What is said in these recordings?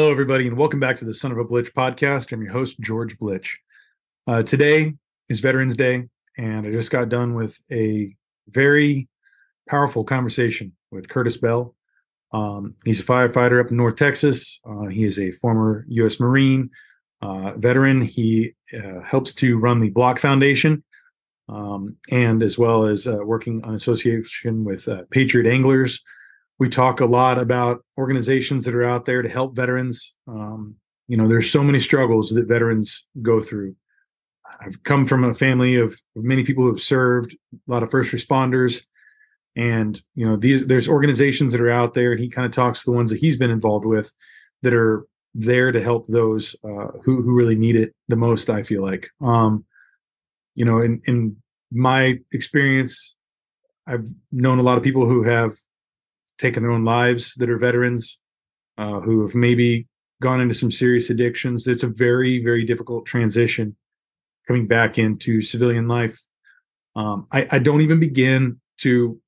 Hello, everybody, and welcome back to the Son of a Blitch podcast. I'm your host, George Blitch. Uh, today is Veterans Day, and I just got done with a very powerful conversation with Curtis Bell. Um, he's a firefighter up in North Texas. Uh, he is a former U.S. Marine uh, veteran. He uh, helps to run the Block Foundation, um, and as well as uh, working on association with uh, Patriot Anglers we talk a lot about organizations that are out there to help veterans. Um, you know, there's so many struggles that veterans go through. I've come from a family of, many people who have served, a lot of first responders, and you know, these there's organizations that are out there, and he kind of talks to the ones that he's been involved with that are there to help those uh, who who really need it the most. I feel like, um, you know, in in my experience, I've known a lot of people who have taken their own lives that are veterans uh, who have maybe gone into some serious addictions. It's a very, very difficult transition coming back into civilian life. Um, I, I, don't even begin to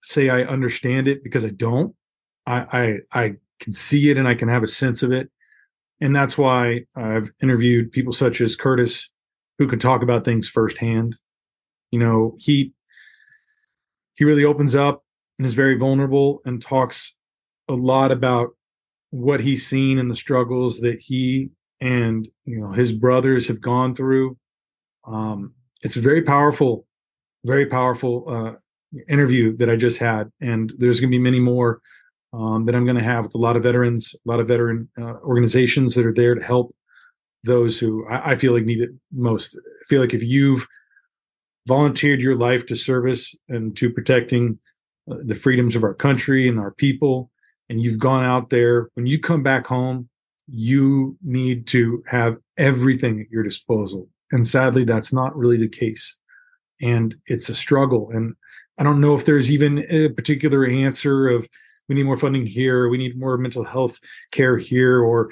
say I understand it because I don't. I, I, I can see it and I can have a sense of it, and that's why I've interviewed people such as Curtis, who can talk about things firsthand. You know, he he really opens up and is very vulnerable and talks a lot about what he's seen and the struggles that he and you know his brothers have gone through. Um, it's a very powerful, very powerful uh, interview that I just had, and there's going to be many more um, that I'm going to have with a lot of veterans, a lot of veteran uh, organizations that are there to help those who I, I feel like need it most. I feel like if you've volunteered your life to service and to protecting the freedoms of our country and our people and you've gone out there when you come back home you need to have everything at your disposal. And sadly that's not really the case. And it's a struggle. And i don't know if there's even a particular answer of we need more funding here. We need more mental health care here or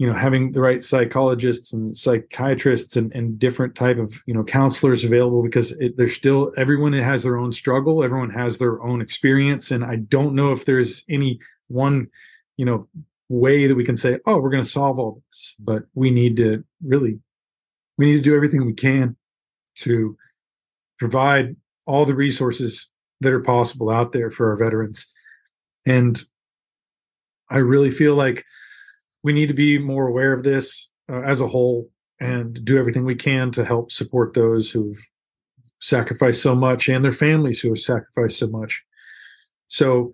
you know having the right psychologists and psychiatrists and, and different type of you know counselors available because it, there's still everyone has their own struggle. Everyone has their own experience. And i don't know if there's any one you know way that we can say oh we're going to solve all this but we need to really we need to do everything we can to provide all the resources that are possible out there for our veterans. And i really feel like we need to be more aware of this uh, as a whole and do everything we can to help support those who've sacrificed so much and their families who have sacrificed so much. So,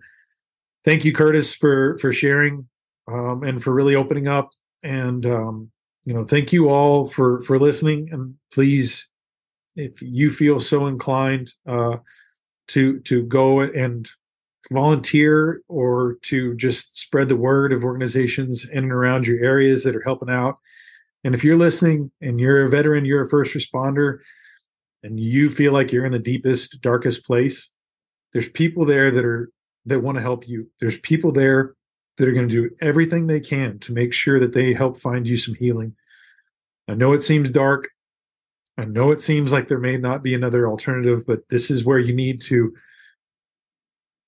thank you, Curtis, for for sharing um, and for really opening up. And um, you know, thank you all for for listening. And please, if you feel so inclined uh, to to go and volunteer or to just spread the word of organizations in and around your areas that are helping out. And if you're listening and you're a veteran, you're a first responder, and you feel like you're in the deepest, darkest place, there's people there that are that want to help you. There's people there that are going to do everything they can to make sure that they help find you some healing. I know it seems dark. I know it seems like there may not be another alternative, but this is where you need to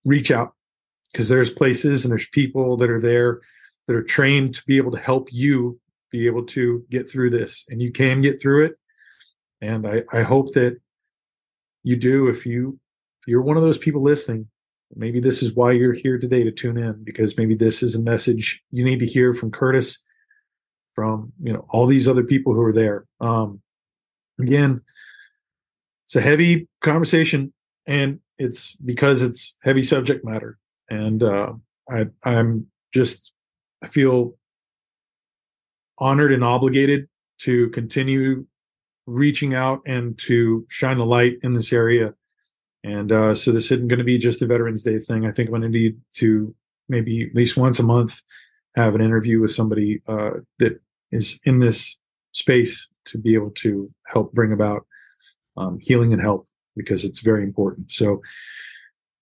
reach out because there's places and there's people that are there that are trained to be able to help you be able to get through this and you can get through it. And i, I hope that you do if you if you're one of those people listening maybe this is why you're here today to tune in because maybe this is a message you need to hear from curtis from you know all these other people who are there. Um again it's a heavy conversation and it's because it's heavy subject matter. And uh, I, i'm just i feel honored and obligated to continue reaching out and to shine a light in this area. And uh, so this isn't going to be just a veterans day thing. I think i'm going to need to maybe at least once a month have an interview with somebody uh, that is in this space to be able to help bring about um, healing and help because it's very important. So,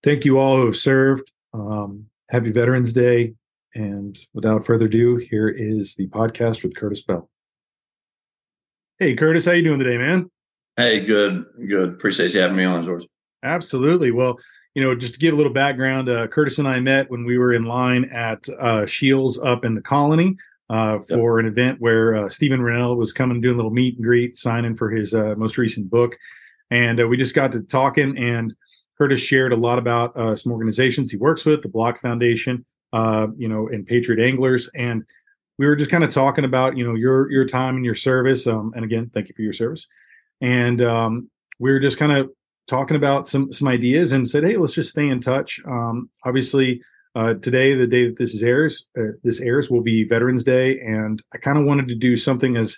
thank you all who have served. Um, happy Veterans Day. And without further ado, here is the podcast with Curtis Bell. Hey, Curtis, how you doing today, man? Hey, good, good. Appreciate you having me on, George. Absolutely. Well, you know, just to give a little background, uh, Curtis and I met when we were in line at uh, Scheels up in the colony. uh, for yep. an event where uh, Steven Rinella was coming doing a little meet and greet, signing for his uh, most recent book. And uh, we just got to talking, and Curtis shared a lot about uh, some organizations he works with, the Block Foundation, uh, you know, and Patriot Anglers. And we were just kind of talking about, you know, your your time and your service. Um, and again, thank you for your service. And um, we were just kind of talking about some some ideas and said, hey, let's just stay in touch. Um, obviously, uh, today, the day that this is airs, uh, this airs will be Veterans Day, and I kind of wanted to do something as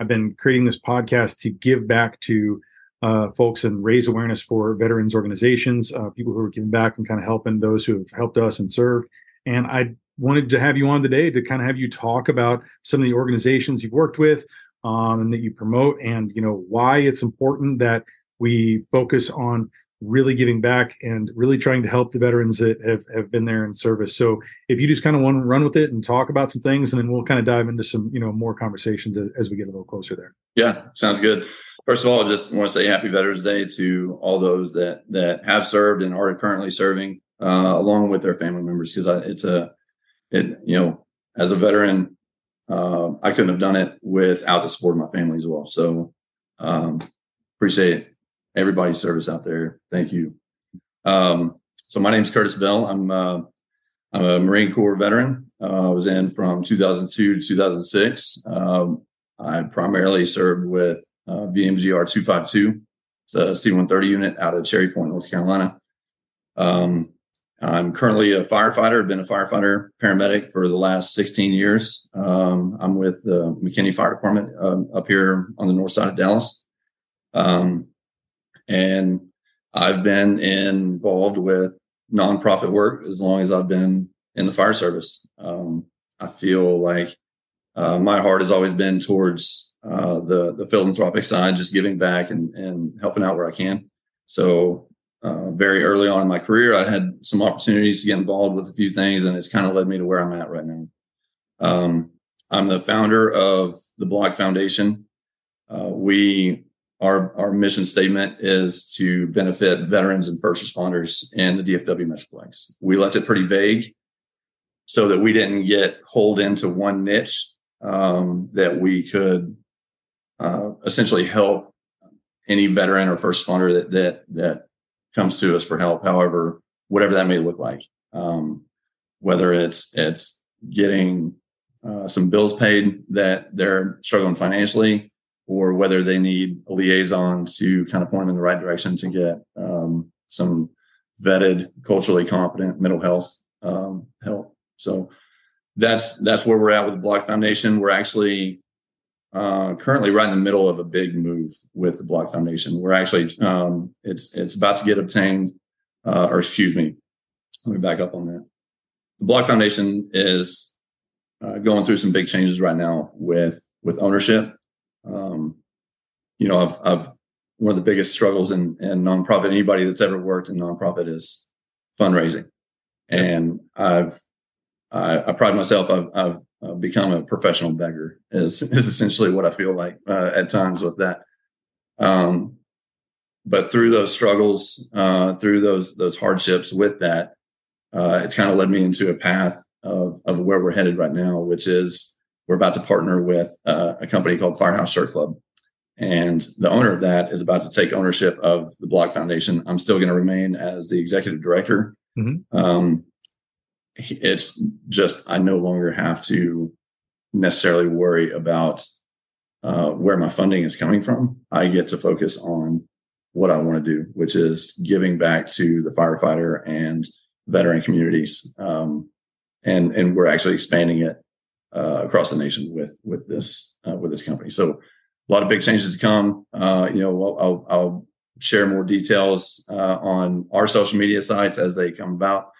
I've been creating this podcast to give back to uh, folks and raise awareness for veterans organizations, uh, people who are giving back and kind of helping those who have helped us and served. And I wanted to have you on today to kind of have you talk about some of the organizations you've worked with um, and that you promote, and you know why it's important that we focus on really giving back and really trying to help the veterans that have, have been there in service. So if you just kind of want to run with it and talk about some things, and then we'll kind of dive into some, you know, more conversations as, as we get a little closer there. Yeah, sounds good. First of all, I just want to say happy Veterans Day to all those that that have served and are currently serving, uh, along with their family members, because it's a, it you know, as a veteran, uh, I couldn't have done it without the support of my family as well. So um, appreciate everybody's service out there. Thank you. Um, so my name is Curtis Bell. I'm uh, I'm a Marine Corps veteran. Uh, I was in from 2002 to 2006. Um, I primarily served with uh, VMGR 252. It's a C-130 unit out of Cherry Point, North Carolina. Um, I'm currently a firefighter. I've been a firefighter paramedic for the last 16 years. Um, I'm with the McKinney Fire Department uh, up here on the north side of Dallas. Um, and I've been involved with nonprofit work as long as I've been in the fire service. Um, I feel like uh, my heart has always been towards uh, the the philanthropic side, just giving back and, and helping out where I can. So uh, very early on in my career, I had some opportunities to get involved with a few things, and it's kind of led me to where I'm at right now. Um, I'm the founder of the Block Foundation. Uh, we our our mission statement is to benefit veterans and first responders in the DFW Metroplex. We left it pretty vague so that we didn't get holed into one niche um, that we could uh, essentially help any veteran or first responder that that that comes to us for help, however, whatever that may look like. Um, whether it's it's getting uh, some bills paid that they're struggling financially, or whether they need a liaison to kind of point them in the right direction to get um, some vetted, culturally competent mental health um, help. So that's that's where we're at with the Block Foundation. We're actually uh, currently right in the middle of a big move with the Block Foundation. We're actually um, it's it's about to get obtained, uh, or excuse me, let me back up on that. The Block Foundation is uh, going through some big changes right now with with ownership um, you know, I've, I've one of the biggest struggles in, in nonprofit. Anybody that's ever worked in nonprofit is fundraising, and I've I, I pride myself. I've, I've, I've become a professional beggar. Is is essentially what I feel like uh, at times with that. Um, but through those struggles, uh, through those those hardships with that, uh, it's kind of led me into a path of of where we're headed right now, which is we're about to partner with uh, a company called Firehouse Shirt Club. And the owner of that is about to take ownership of the Block Foundation. I'm still going to remain as the executive director. Mm-hmm. Um, it's just, I no longer have to necessarily worry about uh, where my funding is coming from. I get to focus on what I want to do, which is giving back to the firefighter and veteran communities. Um, and, and we're actually expanding it uh, across the nation with with this uh, with this company. So a lot of big changes to come. Uh, you know, I'll, I'll, share more details uh, on our social media sites as they come about.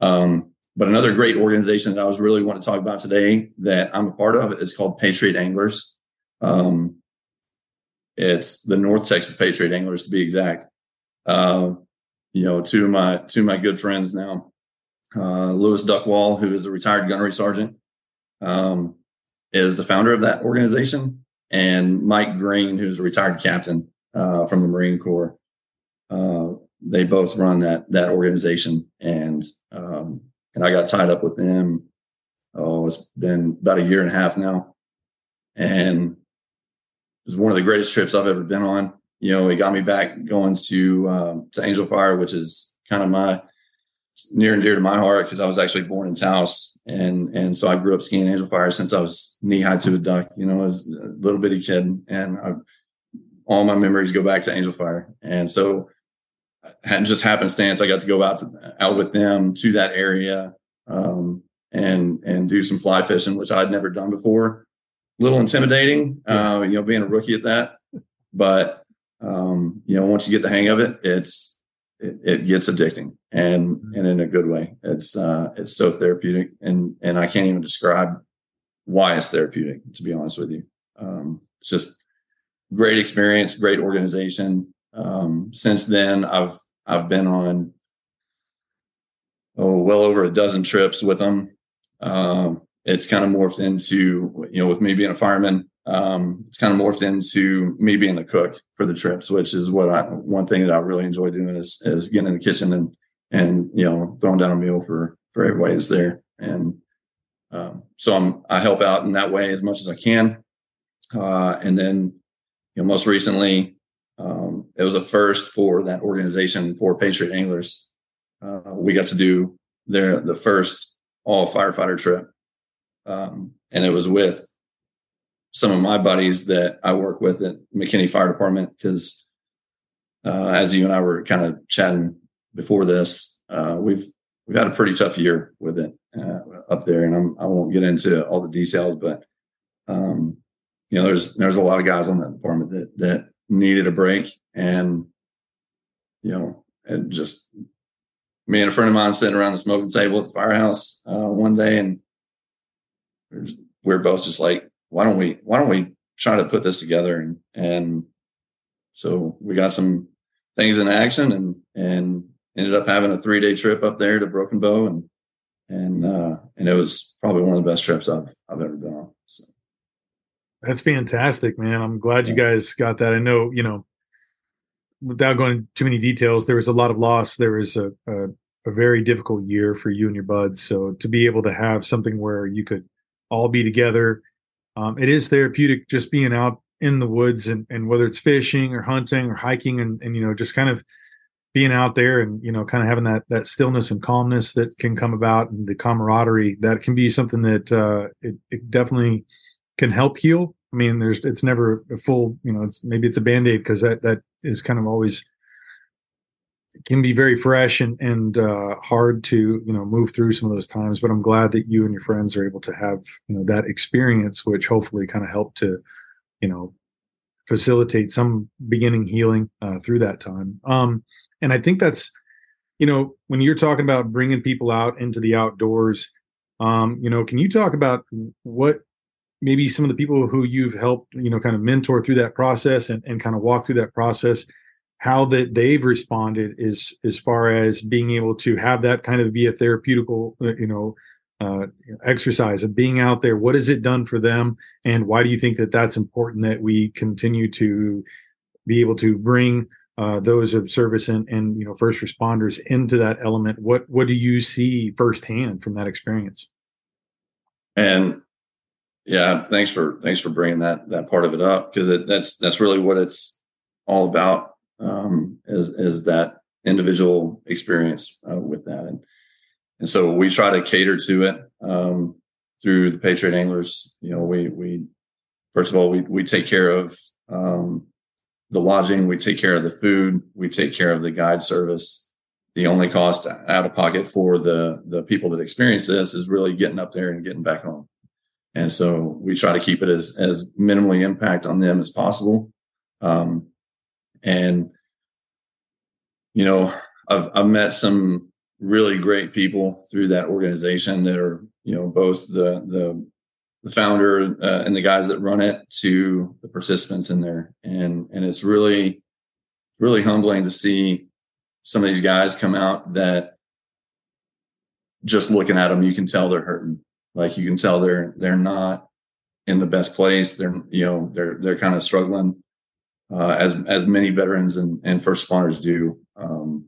Um, but another great organization that I was really want to talk about today that I'm a part of is called Patriot Anglers. Um, it's the North Texas Patriot Anglers to be exact. Uh, you know, two of my two of my good friends now, uh, Lewis Duckwall, who is a retired gunnery sergeant, um, is the founder of that organization, and Mike Green, who's a retired captain uh, from the Marine Corps. Uh, they both run that that organization, and I got tied up with them oh, it's been about a year and a half now. And it was one of the greatest trips I've ever been on. You know, it got me back going to um, to Angel Fire, which is kind of my near and dear to my heart because I was actually born in Taos, and and so I grew up skiing Angel Fire since I was knee high to a duck. You know, as a little bitty kid, and I, all my memories go back to Angel Fire, and so had just happenstance, I got to go out to, out with them to that area um, and and do some fly fishing, which I'd never done before. A little intimidating, uh, you know, being a rookie at that, but um, you know, once you get the hang of it, it's it, it gets addicting and mm-hmm. and in a good way. It's uh, it's so therapeutic, and and I can't even describe why it's therapeutic. To be honest with you, um, it's just great experience, great organization. Um, since then, I've I've been on oh well over a dozen trips with them. Um, it's kind of morphed into you know with me being a fireman, um, it's kind of morphed into me being the cook for the trips, which is what I one thing that I really enjoy doing is is getting in the kitchen and and you know throwing down a meal for for everybody that's there. And um, so I'm I help out in that way as much as I can. Uh, and then you know most recently um, it was a first for that organization for Patriot Anglers. Uh, we got to do their the first all firefighter trip, um, and it was with some of my buddies that I work with at McKinney Fire Department. Because uh, as you and I were kind of chatting before this, uh, we've we've had a pretty tough year with it uh, up there, and I'm, I will not get into all the details, but um, you know, there's there's a lot of guys on that department that that needed a break and you know and just me and a friend of mine sitting around the smoking table at the firehouse uh, one day and we're, both just like why don't we why don't we try to put this together and and so we got some things in action and and ended up having a three day trip up there to Broken Bow and and uh and it was probably one of the best trips I've I've ever been on. So that's fantastic, man. I'm glad you guys got that. I know, you know, without going too many details, there was a lot of loss. There was a, a, a very difficult year for you and your buds. So to be able to have something where you could all be together, um, it is therapeutic just being out in the woods and, and whether it's fishing or hunting or hiking and, and, you know, just kind of being out there and, you know, kind of having that, that stillness and calmness that can come about and the camaraderie that can be something that uh, it, it definitely – can help heal. I mean, there's it's never a full, you know, it's maybe it's a band-aid because that that is kind of always can be very fresh and and uh, hard to you know move through some of those times. But I'm glad that you and your friends are able to have you know that experience, which hopefully kind of help to you know facilitate some beginning healing uh, through that time. Um, and I think that's you know when you're talking about bringing people out into the outdoors. Um, you know, can you talk about what maybe some of the people who you've helped, you know, kind of mentor through that process and, and kind of walk through that process, how that they've responded is as far as being able to have that kind of be a therapeutical, uh, you know, uh, exercise of being out there. What has it done for them, and why do you think that that's important that we continue to be able to bring uh, those of service and, and you know first responders into that element? What what do you see firsthand from that experience? And yeah, thanks for thanks for bringing that that part of it up because that's that's really what it's all about um, is is that individual experience uh, with that, and and so we try to cater to it um, through the Patriot Anglers. You know, we we first of all we we take care of um, the lodging, we take care of the food, we take care of the guide service. The only cost out of pocket for the the people that experience this is really getting up there and getting back home. And so we try to keep it as, as minimally impact on them as possible. Um, and, you know, I've, I've met some really great people through that organization that are, you know, both the, the, the founder uh, and the guys that run it to the participants in there. And, and it's really, really humbling to see some of these guys come out that just looking at them, you can tell they're hurting like you can tell they're they're not in the best place. They're you know they're they're kind of struggling uh, as as many veterans and, and first responders do. Um,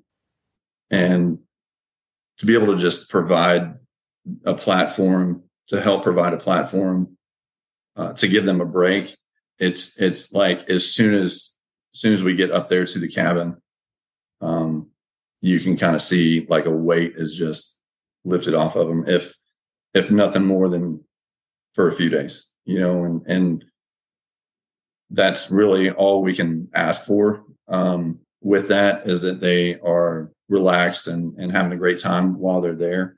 and to be able to just provide a platform to help provide a platform uh, to give them a break. It's it's like as soon as as soon as we get up there to the cabin, um, you can kind of see like a weight is just lifted off of them. If if nothing more than for a few days, you know, and and that's really all we can ask for. Um, with that is that they are relaxed and, and having a great time while they're there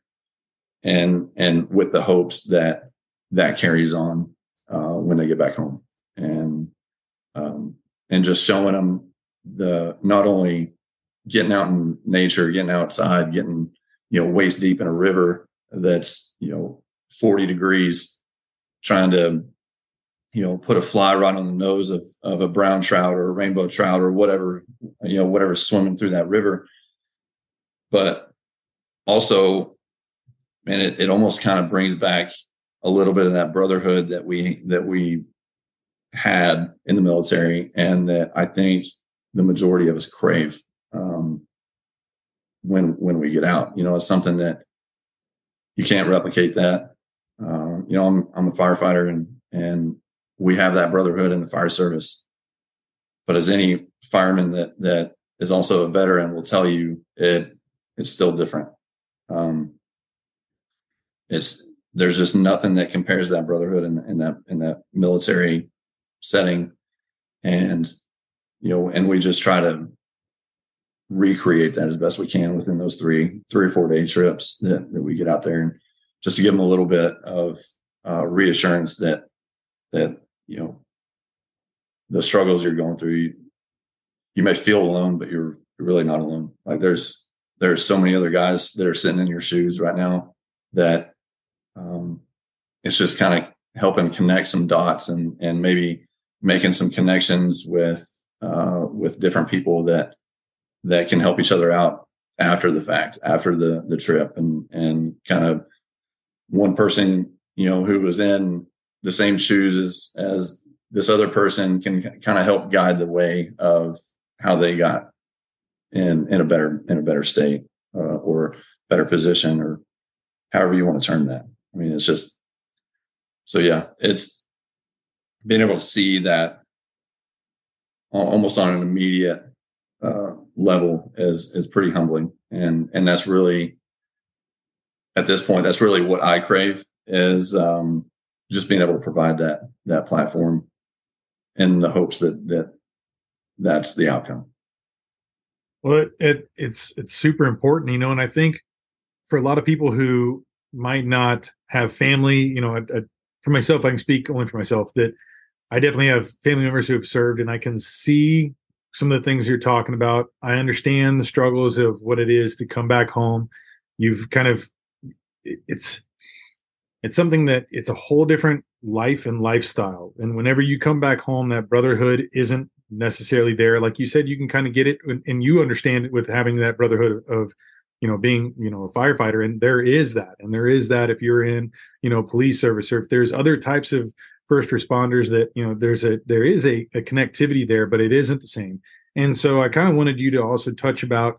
and and with the hopes that that carries on uh, when they get back home and um, and just showing them the not only getting out in nature getting outside getting you know waist deep in a river that's you know 40 degrees trying to you know, put a fly right on the nose of, of a brown trout or a rainbow trout or whatever, you know, whatever's swimming through that river. But also, man, it, it almost kind of brings back a little bit of that brotherhood that we that we had in the military and that I think the majority of us crave um, when when we get out. You know, it's something that you can't replicate that. Uh, you know, I'm I'm a firefighter and and we have that brotherhood in the fire service. But as any fireman that that is also a veteran will tell you, it it's still different. Um, it's there's just nothing that compares that brotherhood in, in that in that military setting, and you know, and we just try to recreate that as best we can within those three three or four day trips that, that we get out there and just to give them a little bit of uh, reassurance that that you know the struggles you're going through you, you may feel alone but you're, you're really not alone. Like there's there's so many other guys that are sitting in your shoes right now that um, it's just kind of helping connect some dots and and maybe making some connections with uh, with different people that that can help each other out after the fact after the the trip and and kind of one person you know who was in the same shoes as as this other person can kind of help guide the way of how they got in in a better in a better state uh, or better position or however you want to term that. I mean, it's just so yeah, it's being able to see that almost on an immediate uh, level is is pretty humbling, and and that's really at this point that's really what I crave is um, just being able to provide that that platform in the hopes that that that's the outcome. Well it, it it's it's super important you know and i think for a lot of people who might not have family you know I, I, for myself i can speak only for myself that i definitely have family members who have served and i can see some of the things you're talking about. I understand the struggles of what it is to come back home. You've kind of it's it's something that it's a whole different life and lifestyle. And whenever you come back home that brotherhood isn't necessarily there. Like you said you can kind of get it and you understand it with having that brotherhood of you know being you know a firefighter. And there is that. And there is that if you're in you know police service or if there's other types of first responders that you know there's a there is a, a connectivity there but it isn't the same and so i kind of wanted you to also touch about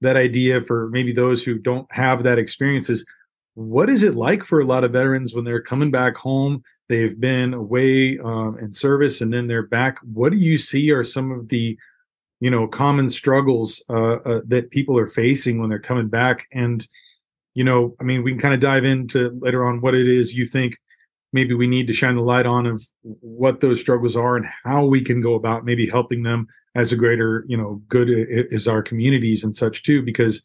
that idea for maybe those who don't have that experience is what is it like for a lot of veterans when they're coming back home? They've been away um, in service and then they're back. What do you see are some of the, you know, common struggles uh, uh, that people are facing when they're coming back? And, you know, I mean, we can kind of dive into later on what it is you think maybe we need to shine the light on of what those struggles are and how we can go about maybe helping them as a greater, you know, good is our communities and such too, because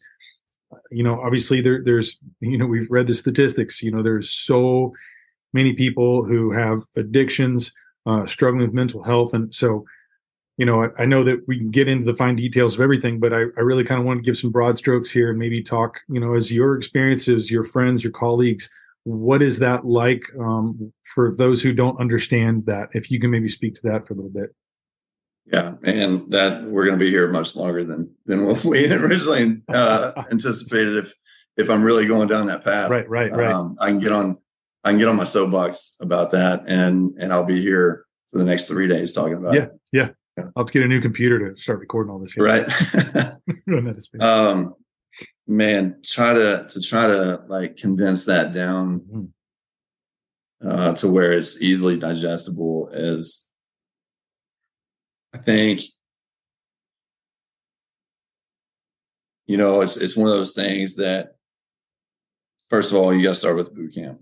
you know obviously there there's you know we've read the statistics you know there's so many people who have addictions uh, struggling with mental health. And so you know I, I, know that we can get into the fine details of everything but i, I really kind of want to give some broad strokes here and maybe talk you know as your experiences your friends your colleagues what is that like um, for those who don't understand that if you can maybe speak to that for a little bit yeah, and that we're going to be here much longer than than what we originally uh, anticipated. If if I'm really going down that path, right, right, right, um, I can get on I can get on my soapbox about that, and and I'll be here for the next three days talking about yeah, it. Yeah, yeah. I'll have to get a new computer to start recording all this. Here. Right. um, man, try to to try to like condense that down. Mm-hmm. uh, to where it's easily digestible is I think you know it's it's one of those things that first of all you got to start with boot camp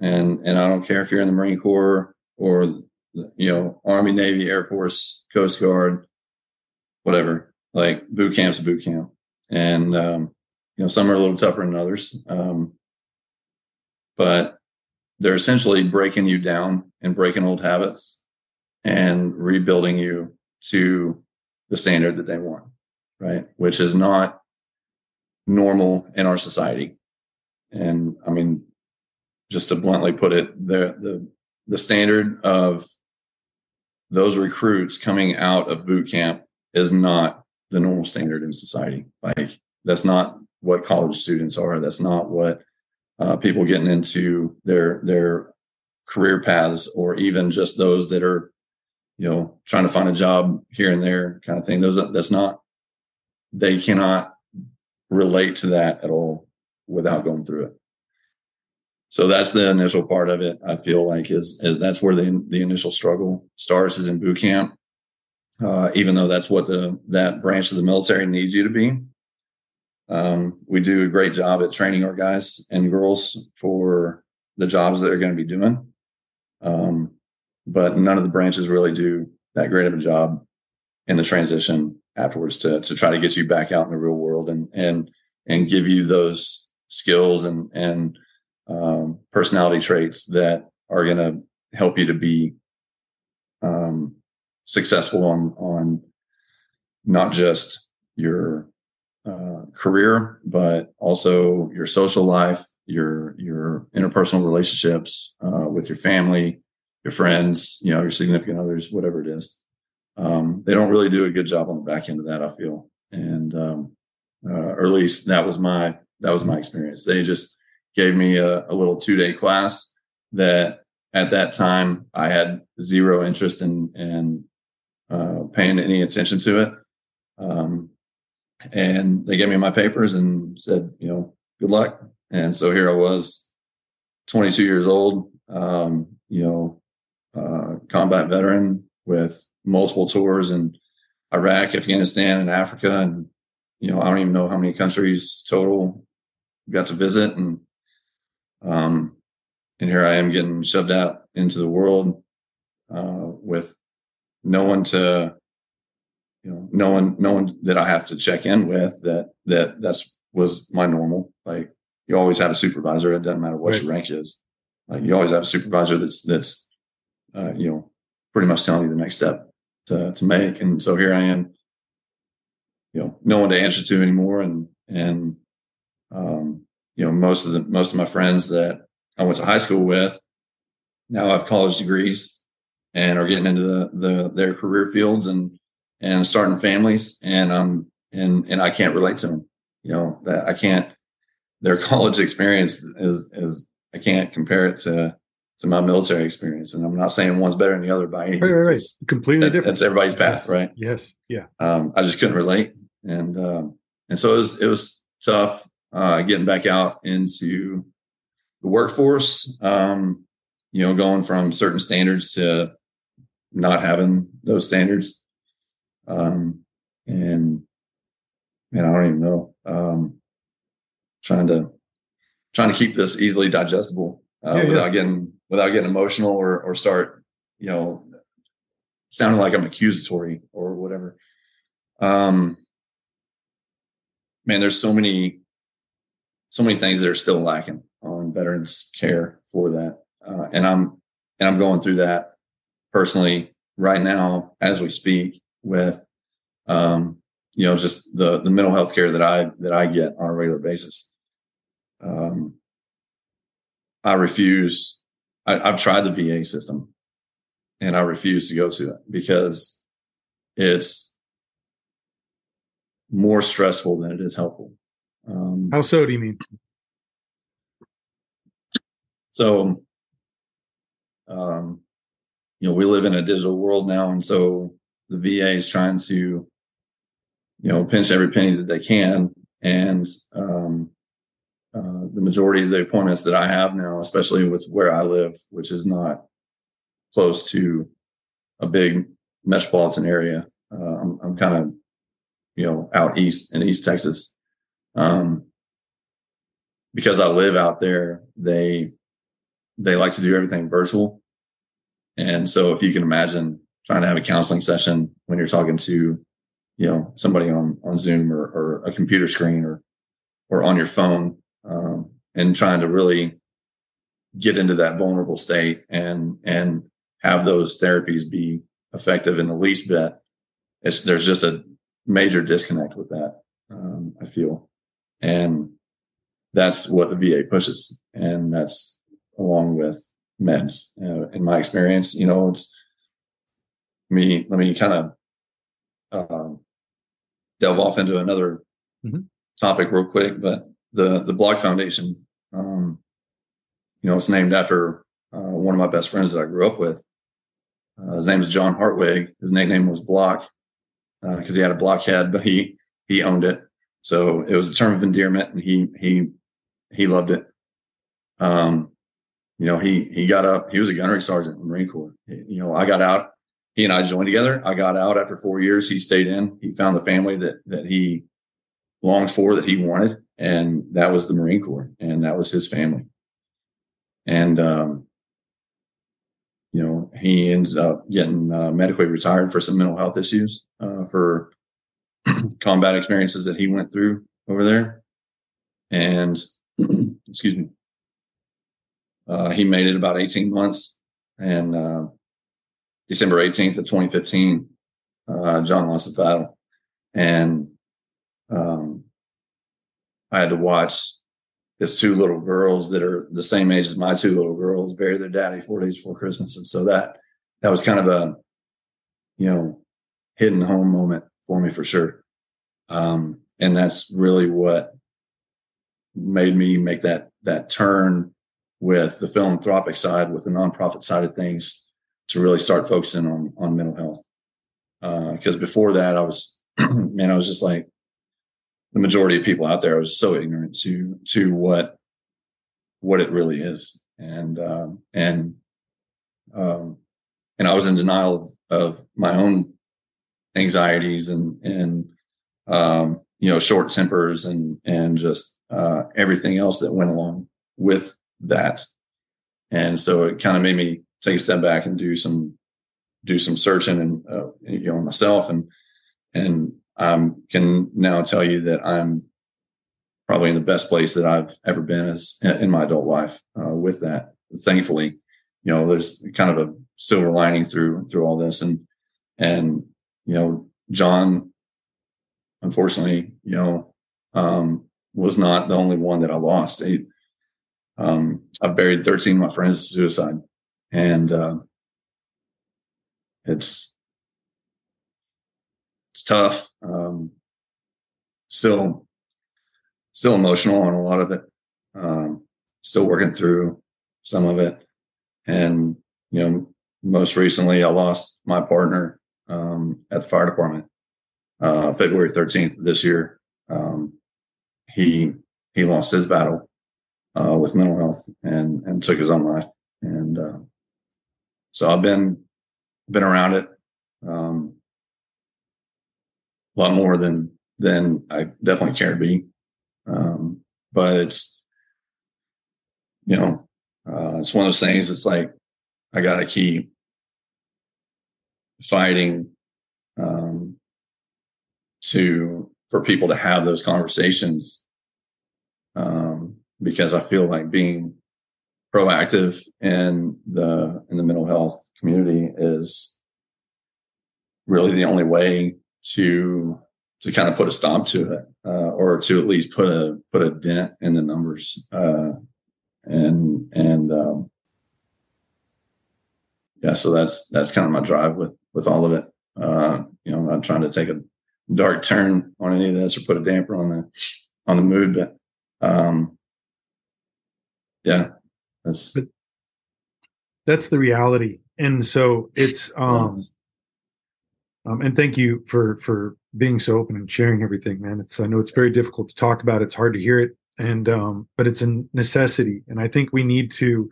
and and I don't care if you're in the Marine Corps or you know Army Navy Air Force Coast Guard whatever like boot camp's a boot camp and um, you know some are a little tougher than others um, but they're essentially breaking you down and breaking old habits and rebuilding you to the standard that they want, right? Which is not normal in our society. And I mean, just to bluntly put it, the the the standard of those recruits coming out of boot camp is not the normal standard in society. Like that's not what college students are. That's not what uh, people getting into their their career paths, or even just those that are, you know, trying to find a job here and there, kind of thing. Those that's not they cannot relate to that at all without going through it. So that's the initial part of it. I feel like is, is that's where the the initial struggle starts is in boot camp. Uh, even though that's what the that branch of the military needs you to be, um, we do a great job at training our guys and girls for the jobs that they're going to be doing. Um, but none of the branches really do that great of a job in the transition afterwards to, to try to get you back out in the real world and, and, and give you those skills and, and, um, personality traits that are going to help you to be, um, successful on, on not just your uh, career, but also your social life, your your interpersonal relationships uh, with your family, your friends, you know, your significant others, whatever it is. Um, they don't really do a good job on the back end of that, I feel, and um, uh, or at least that was my that was my experience. They just gave me a, a little two day class that at that time I had zero interest in in uh, paying any attention to it. Um, and they gave me my papers and said, you know, good luck. And so here I was, 22 years old, um, you know, uh, combat veteran with multiple tours in Iraq, Afghanistan, and Africa. And, you know, I don't even know how many countries total got to visit. And, um, and here I am getting shoved out into the world, uh, with no one to you know, no one, no one that I have to check in with that, that that's was my normal. Like you always have a supervisor. It doesn't matter what right. your rank is. Like you always have a supervisor that's, that's, uh, you know, pretty much telling you the next step to, to make. And so here I am, you know, no one to answer to anymore. And, and, um, you know, most of the, most of my friends that I went to high school with now have college degrees and are getting into the, the, their career fields and, and starting families and um and and I can't relate to them. You know, that I can't their college experience is is I can't compare it to to my military experience. And I'm not saying one's better than the other by any right, right, right. completely that, different. That's everybody's path, yes. right? Yes. Yeah. Um, I just couldn't relate. And um and so it was it was tough uh getting back out into the workforce. Um, you know, going from certain standards to not having those standards. Um, and man, I don't even know. Um, trying to trying to keep this easily digestible uh, yeah, without yeah. getting without getting emotional or or start you know sounding like I'm accusatory or whatever. Um, man, there's so many so many things that are still lacking on veterans care for that, uh, and I'm and I'm going through that personally right now as we speak with um, you know just the the mental health care that I that I get on a regular basis. Um, I refuse. I, I've tried the VA system, and I refuse to go to it because it's more stressful than it is helpful. Um, How so? Do you mean? So, um, you know, we live in a digital world now, and so the VA is trying to, you know, pinch every penny that they can. And, um, uh, the majority of the appointments that I have now, especially with where I live, which is not close to a big metropolitan area. Uh, I'm, I'm kind of, you know, out east in East Texas. Um, because I live out there, they they like to do everything virtual. And so if you can imagine trying to have a counseling session when you're talking to, you know, somebody on on Zoom or, or a computer screen or or on your phone, um, and trying to really get into that vulnerable state and and have those therapies be effective in the least bit. It's there's just a major disconnect with that. Um, I feel, and that's what the VA pushes, and that's along with meds. Uh, in my experience, you know, it's me. Let me kind of um, delve off into another mm-hmm. topic real quick, but the the Block Foundation, um, you know, it's named after uh, one of my best friends that I grew up with. Uh, his name is John Hartwig. His nickname was Block because uh, he had a blockhead, but he he owned it. So it was a term of endearment, and he he he loved it. Um, you know, he he got up. He was a gunnery sergeant in the Marine Corps. You know, I got out. He and I joined together. I got out after four years. He stayed in. He found the family that that he longed for, that he wanted, and that was the Marine Corps, and that was his family. And um, you know, he ends up getting uh, medically retired for some mental health issues uh, for combat experiences that he went through over there. And excuse me, uh, he made it about 18 months. And uh, December 18th of 2015, uh, John lost his battle. And um, I had to watch his two little girls that are the same age as my two little girls bury their daddy four days before Christmas. And so that that was kind of a you know hidden home moment for me for sure. Um, and that's really what made me make that that turn with the philanthropic side, with the nonprofit side of things, to really start focusing on on mental health. Because uh, before that, I was man, I was just like the majority of people out there. I was so ignorant to to what what it really is, and um, and um, and I was in denial of, of my own anxieties and and um, you know short tempers and and just uh, everything else that went along with that. And so it kind of made me take a step back and do some do some searching and uh, you know myself and and I can now tell you that I'm probably in the best place that I've ever been as in my adult life uh, with that. Thankfully, you know, there's kind of a silver lining through through all this, and and you know, John, unfortunately, you know, um, was not the only one that I lost. He, um, I buried 13 of my friends in suicide, and uh, it's it's tough. Um, still, still emotional on a lot of it. Um, still working through some of it, and you know, most recently, I lost my partner um, at the fire department uh, February 13th this year. Um, he he lost his battle uh, with mental health and and took his own life. And uh, so I've been been around it um, a lot more than than I definitely care to be. Um, but it's you know uh, it's one of those things. It's like I got to keep fighting um, to for people to have those conversations um, because I feel like being proactive in the in the mental health community is really the only way to to kind of put a stop to it uh, or to at least put a put a dent in the numbers uh, and and um, yeah so that's that's kind of my drive with with all of it. Uh, you know I'm not trying to take a dark turn on any of this or put a damper on the on the mood but um yeah that's that's the reality. And so it's um, um and thank you for for being so open and sharing everything man. It's i know it's very difficult to talk about it's hard to hear it. And um, but it's a necessity, and I think we need to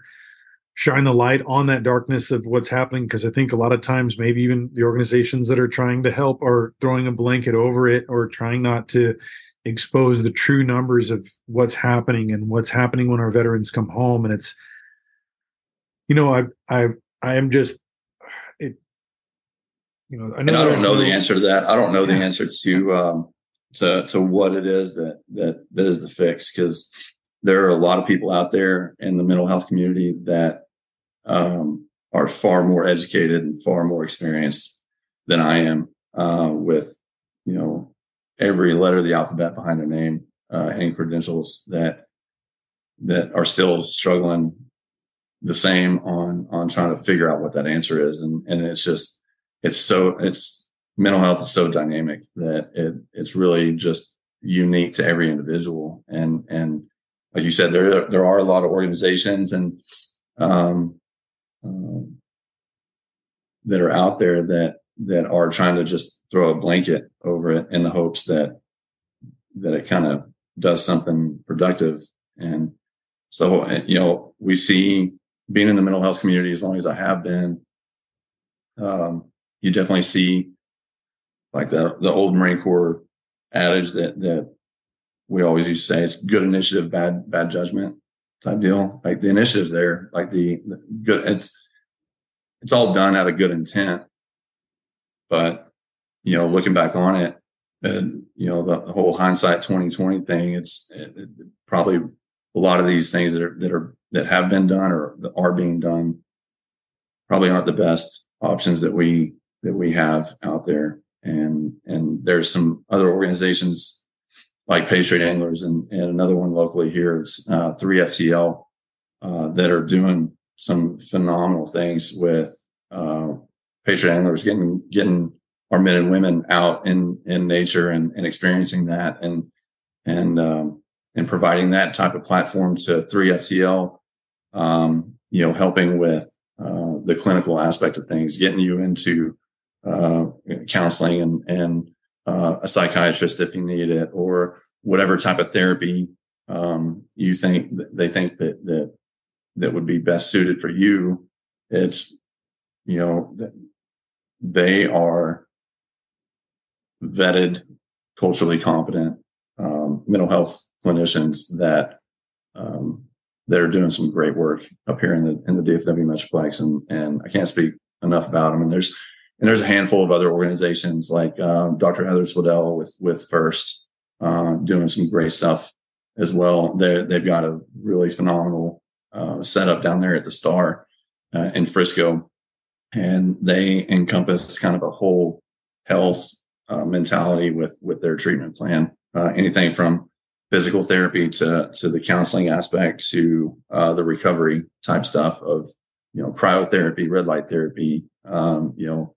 shine the light on that darkness of what's happening because I think a lot of times maybe even the organizations that are trying to help are throwing a blanket over it or trying not to expose the true numbers of what's happening and what's happening when our veterans come home. And it's you know i i i am just it you know i, know I don't know no, the answer to that. I don't know the answer to um to to what it is that that that is the fix because there are a lot of people out there in the mental health community that um, are far more educated and far more experienced than I am uh, with, every letter of the alphabet behind their name uh, and credentials that that are still struggling the same on on trying to figure out what that answer is, and and it's just it's so it's mental health is so dynamic that it it's really just unique to every individual. And and like you said, there there are a lot of organizations and um, um, that are out there that that are trying to just throw a blanket over it in the hopes that that it kind of does something productive. And so, you know, we see being in the mental health community as long as I have been, um, you definitely see like the the old Marine Corps adage that that we always used to say it's good initiative, bad bad judgment type deal. Like the initiative's there, like the, the good. It's it's all done out of good intent, but you know, looking back on it, and you know, the, whole hindsight twenty twenty thing. It's it, it, probably a lot of these things that are that are that have been done or are being done probably aren't the best options that we that we have out there and and there's some other organizations like Patriot Anglers and, and another one locally here is uh, 3FTL uh, that are doing some phenomenal things with uh, Patriot Anglers, getting getting our men and women out in in nature and, and experiencing that and and um, and providing that type of platform to 3FTL, um, you know, helping with uh, the clinical aspect of things, getting you into uh, counseling and and uh, a psychiatrist if you need it, or whatever type of therapy um, you think they think that that that would be best suited for you. It's you know they are vetted, culturally competent um, mental health clinicians that um, that are doing some great work up here in the in the DFW Metroplex, and and I can't speak enough about them. And there's and there's a handful of other organizations like um, Dr. Heather Swedell with with First, uh, doing some great stuff as well. They they've got a really phenomenal uh, setup down there at the Star uh, in Frisco, and they encompass kind of a whole health uh, mentality with with their treatment plan. Uh, anything from physical therapy to to the counseling aspect to the recovery type stuff of you know cryotherapy, red light therapy, um, you know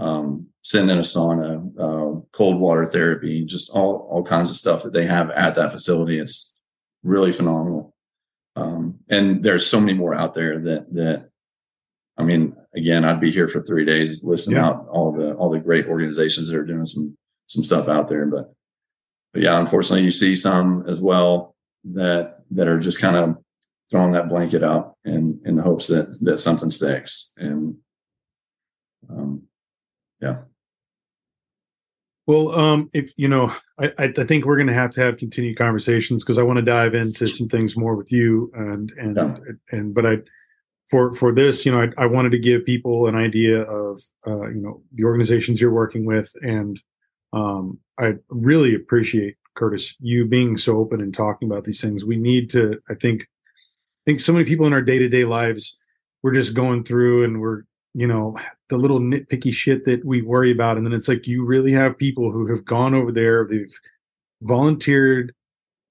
um, sitting in a sauna, uh, cold water therapy, just all all kinds of stuff that they have at that facility. It's really phenomenal. Um, and there's so many more out there that that I mean, again, I'd be here for three days listening yeah. out all the all the great organizations that are doing some some stuff out there. But but yeah, unfortunately, you see some as well that that are just kind of throwing that blanket out in in the hopes that that something sticks. And um, yeah. Well, um, if you know, I, I think we're going to have to have continued conversations because I want to dive into some things more with you, and and yeah. and but I, for for this, you know, I, I wanted to give people an idea of uh, you know the organizations you're working with, and um, I really appreciate Curtis you being so open and talking about these things. We need to, I think, I think so many people in our day to day lives, we're just going through and we're you know the little nitpicky shit that we worry about and then it's like you really have people who have gone over there they've volunteered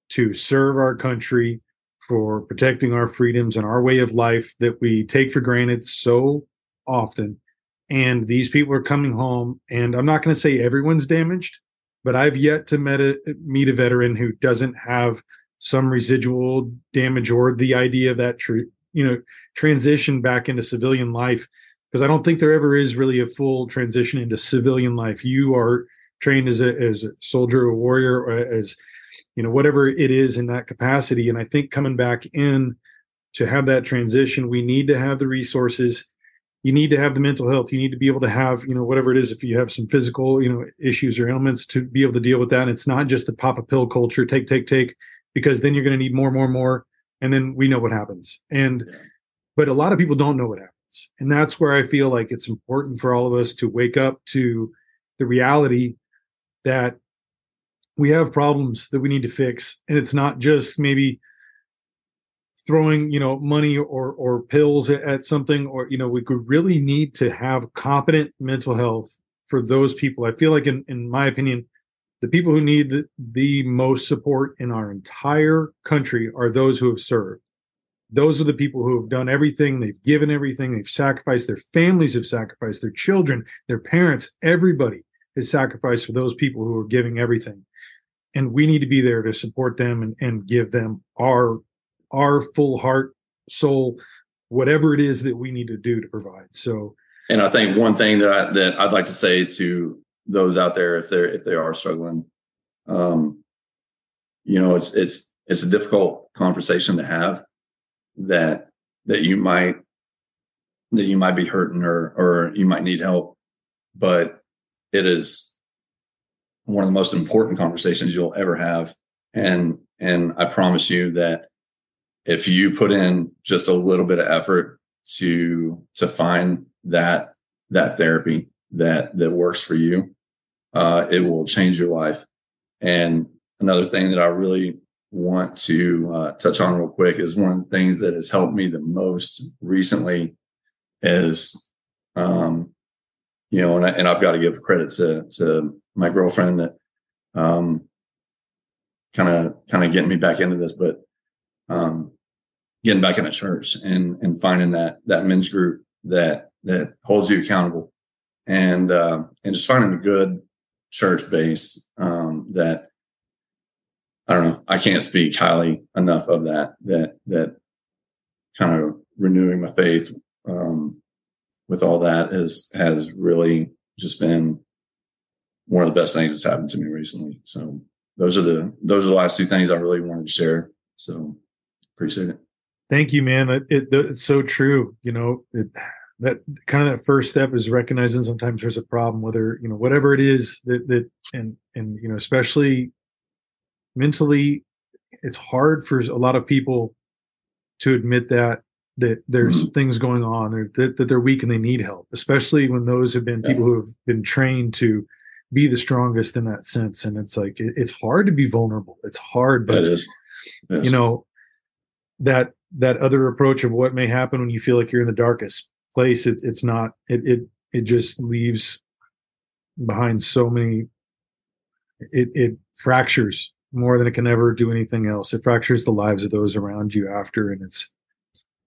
to serve our country for protecting our freedoms and our way of life that we take for granted so often and these people are coming home and i'm not going to say everyone's damaged but i've yet to meet a, veteran who doesn't have some residual damage or the idea of that true you know transition back into civilian life because I don't think there ever is really a full transition into civilian life. You are trained as a as a soldier, a warrior, as you know whatever it is in that capacity. And i think coming back in to have that transition we need to have the resources. You need to have the mental health. You need to be able to have you know whatever it is if you have some physical you know issues or ailments to be able to deal with that. And it's not just the pop a pill culture take take take because then you're going to need more more more and then we know what happens. And but a lot of people don't know what happens. And that's where i feel like it's important for all of us to wake up to the reality that we have problems that we need to fix and it's not just maybe throwing you know money or or pills at, something or you know we could really need to have competent mental health for those people. I feel like in in my opinion the people who need the, the most support in our entire country are those who have served. Those are the people who have done everything they've given everything they've sacrificed their families have sacrificed their children their parents everybody has sacrificed for those people who are giving everything and we need to be there to support them and, and give them our our full heart soul whatever it is that we need to do to provide. So and i think one thing that I, that i'd like to say to those out there if they're if they are struggling um you know it's it's it's a difficult conversation to have that that you might that you might be hurting or or you might need help but it is one of the most important conversations you'll ever have. And and i promise you that if you put in just a little bit of effort to to find that that therapy that that works for you uh, it will change your life. And another thing that i really want to uh, touch on real quick is one of the things that has helped me the most recently is um, you know, and, I, and I've got to give credit to to my girlfriend that um kind of kind of getting me back into this, but um getting back in into church and and finding that that men's group that that holds you accountable. And uh, and just finding a good church base um, that I don't know I can't speak highly enough of that that that kind of renewing my faith um, with all that has has really just been one of the best things that's happened to me recently. So those are the those are the last two things I really wanted to share. So appreciate it. Thank you, man. It, it, it's so true. You know, it, that kind of that first step is recognizing sometimes there's a problem, whether you know whatever it is that that and and you know especially mentally, it's hard for a lot of people to admit that that there's mm-hmm. things going on or that, that they're weak and they need help, especially when those have been people who have been trained to be the strongest in that sense. And it's like, it, it's hard to be vulnerable. It's hard, but it. Yes. you know, that, that other approach of what may happen when you feel like you're in the darkest place, it, it's not, it, it, it just leaves behind so many, it, it fractures more than it can ever do anything else. It fractures the lives of those around you after, and it's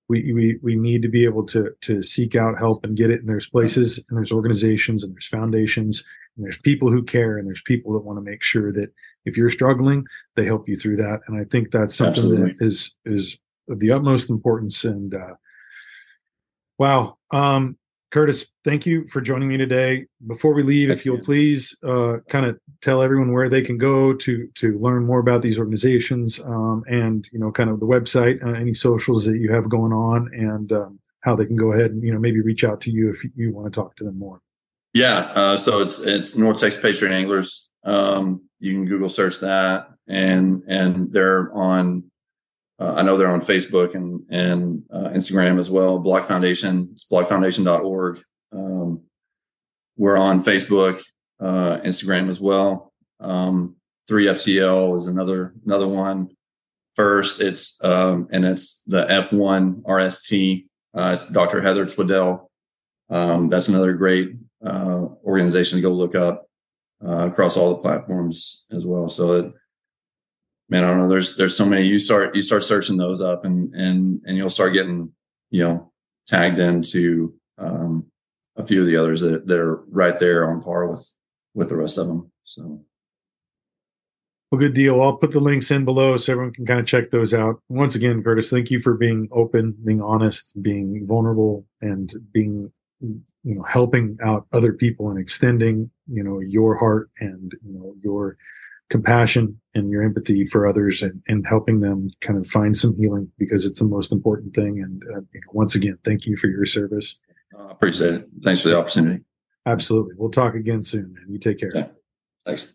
we, we we need to be able to to seek out help and get it and there's places and there's organizations and there's foundations and there's people who care and there's people that want to make sure that if you're struggling they help you through that and i think that's something Absolutely. that is is of the utmost importance and uh wow um Curtis, thank you for joining me today. Before we leave, if you'll please uh, kind of tell everyone where they can go to to learn more about these organizations um, and you know kind of the website, uh, any socials that you have going on, and um, how they can go ahead and you know maybe reach out to you if you want to talk to them more. Yeah, uh, so it's it's North Texas Patriot Anglers. Um, you can Google search that, and and they're on uh, I know they're on Facebook and and uh, Instagram as well. Block Foundation, it's blockfoundation.org. Um, we're on Facebook, uh, Instagram as well. Um, 3FTL is another another one. First, it's um, and it's the F1 RST. Uh, it's Dr. Heather Twiddell. Um, that's another great uh, organization to go look up uh, across all the platforms as well. So it, man, I don't know. There's there's so many. You start you start searching those up, and and and you'll start getting you know tagged into um, a few of the others that, that are right there on par with with the rest of them. So. Well, good deal. I'll put the links in below so everyone can kind of check those out. Once again, Curtis, thank you for being open, being honest, being vulnerable, and being you know helping out other people and extending you know your heart and you know your compassion and your empathy for others and, and helping them kind of find some healing because it's the most important thing. And uh, you know, once again, thank you for your service. I appreciate it. Thanks for the opportunity. Absolutely. We'll talk again soon, and you take care. Yeah. Thanks.